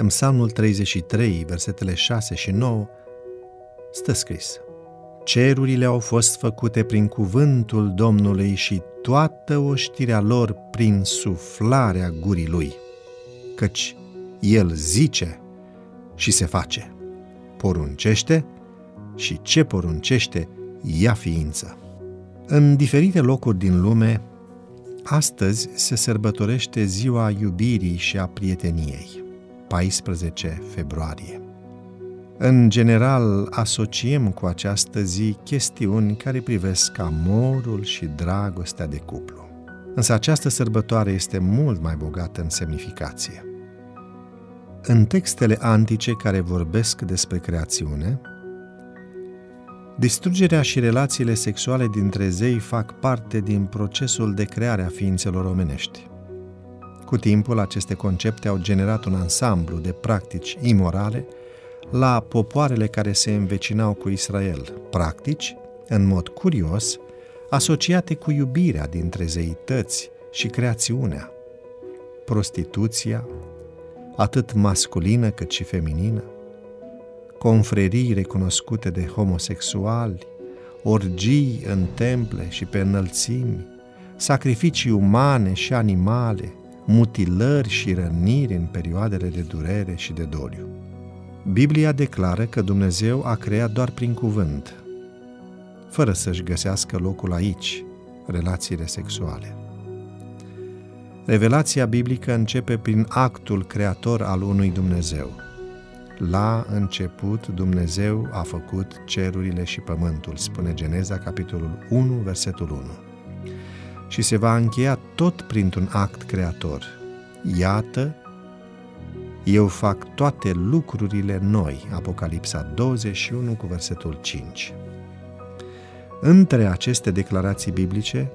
În Psalmul 33, versetele 6 și 9, stă scris Cerurile au fost făcute prin cuvântul Domnului și toată oștirea lor prin suflarea gurii lui, căci el zice și se face, poruncește și ce poruncește ia ființă. În diferite locuri din lume, astăzi se sărbătorește ziua iubirii și a prieteniei, 14 februarie. În general, asociem cu această zi chestiuni care privesc amorul și dragostea de cuplu. Însă această sărbătoare este mult mai bogată în semnificație. În textele antice care vorbesc despre creațiune, distrugerea și relațiile sexuale dintre zei fac parte din procesul de creare a ființelor omenești. Cu timpul, aceste concepte au generat un ansamblu de practici imorale la popoarele care se învecinau cu Israel, practici, în mod curios, asociate cu iubirea dintre zeități și creațiunea, prostituția, atât masculină cât și feminină, confrerii recunoscute de homosexuali, orgii în temple și pe înălțimi, sacrificii umane și animale, mutilări și răniri în perioadele de durere și de doliu. Biblia declară că Dumnezeu a creat doar prin cuvânt, fără să-și găsească locul aici, relațiile sexuale. Revelația biblică începe prin actul creator al unui Dumnezeu. La început Dumnezeu a făcut cerurile și pământul, spune Geneza, capitolul 1, versetul 1. Și se va încheia tot printr-un act creator. Iată, eu fac toate lucrurile noi, Apocalipsa 21 cu versetul 5. Între aceste declarații biblice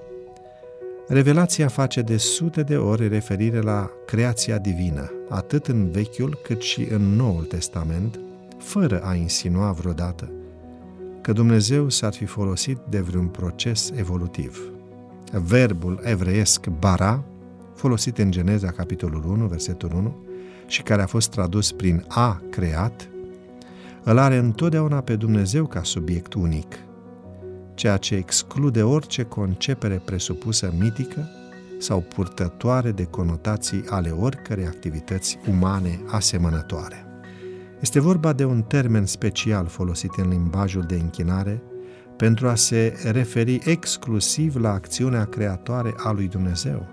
Revelația face de sute de ori referire la creația divină, atât în Vechiul cât și în Noul Testament, fără a insinua vreodată că Dumnezeu s-ar fi folosit de vreun proces evolutiv. Verbul evreiesc bara, folosit în Geneza capitolul 1, versetul 1, și care a fost tradus prin a creat, îl are întotdeauna pe Dumnezeu ca subiect unic, ceea ce exclude orice concepere presupusă mitică sau purtătoare de conotații ale oricărei activități umane asemănătoare. Este vorba de un termen special folosit în limbajul de închinare pentru a se referi exclusiv la acțiunea creatoare a lui Dumnezeu,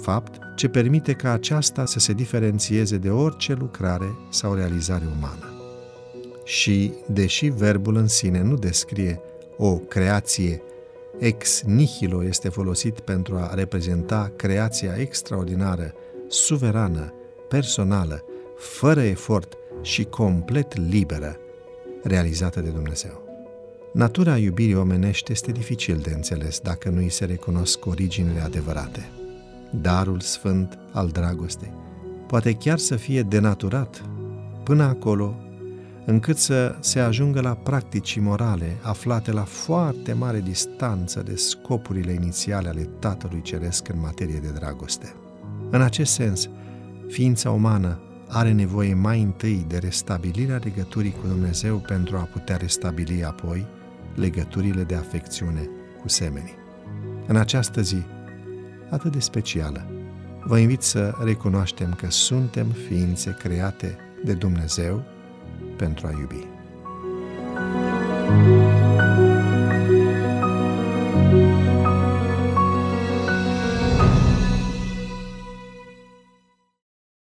fapt ce permite ca aceasta să se diferențieze de orice lucrare sau realizare umană. Și, deși verbul în sine nu descrie o creație ex nihilo este folosit pentru a reprezenta creația extraordinară, suverană, personală, fără efort și complet liberă, realizată de Dumnezeu. Natura iubirii omenești este dificil de înțeles dacă nu îi se recunosc originile adevărate. Darul sfânt al dragostei poate chiar să fie denaturat până acolo încât să se ajungă la practici morale aflate la foarte mare distanță de scopurile inițiale ale Tatălui Ceresc în materie de dragoste. În acest sens, ființa umană are nevoie mai întâi de restabilirea legăturii cu Dumnezeu pentru a putea restabili apoi legăturile de afecțiune cu semenii. În această zi, atât de specială, vă invit să recunoaștem că suntem ființe create de Dumnezeu pentru a iubi. thank you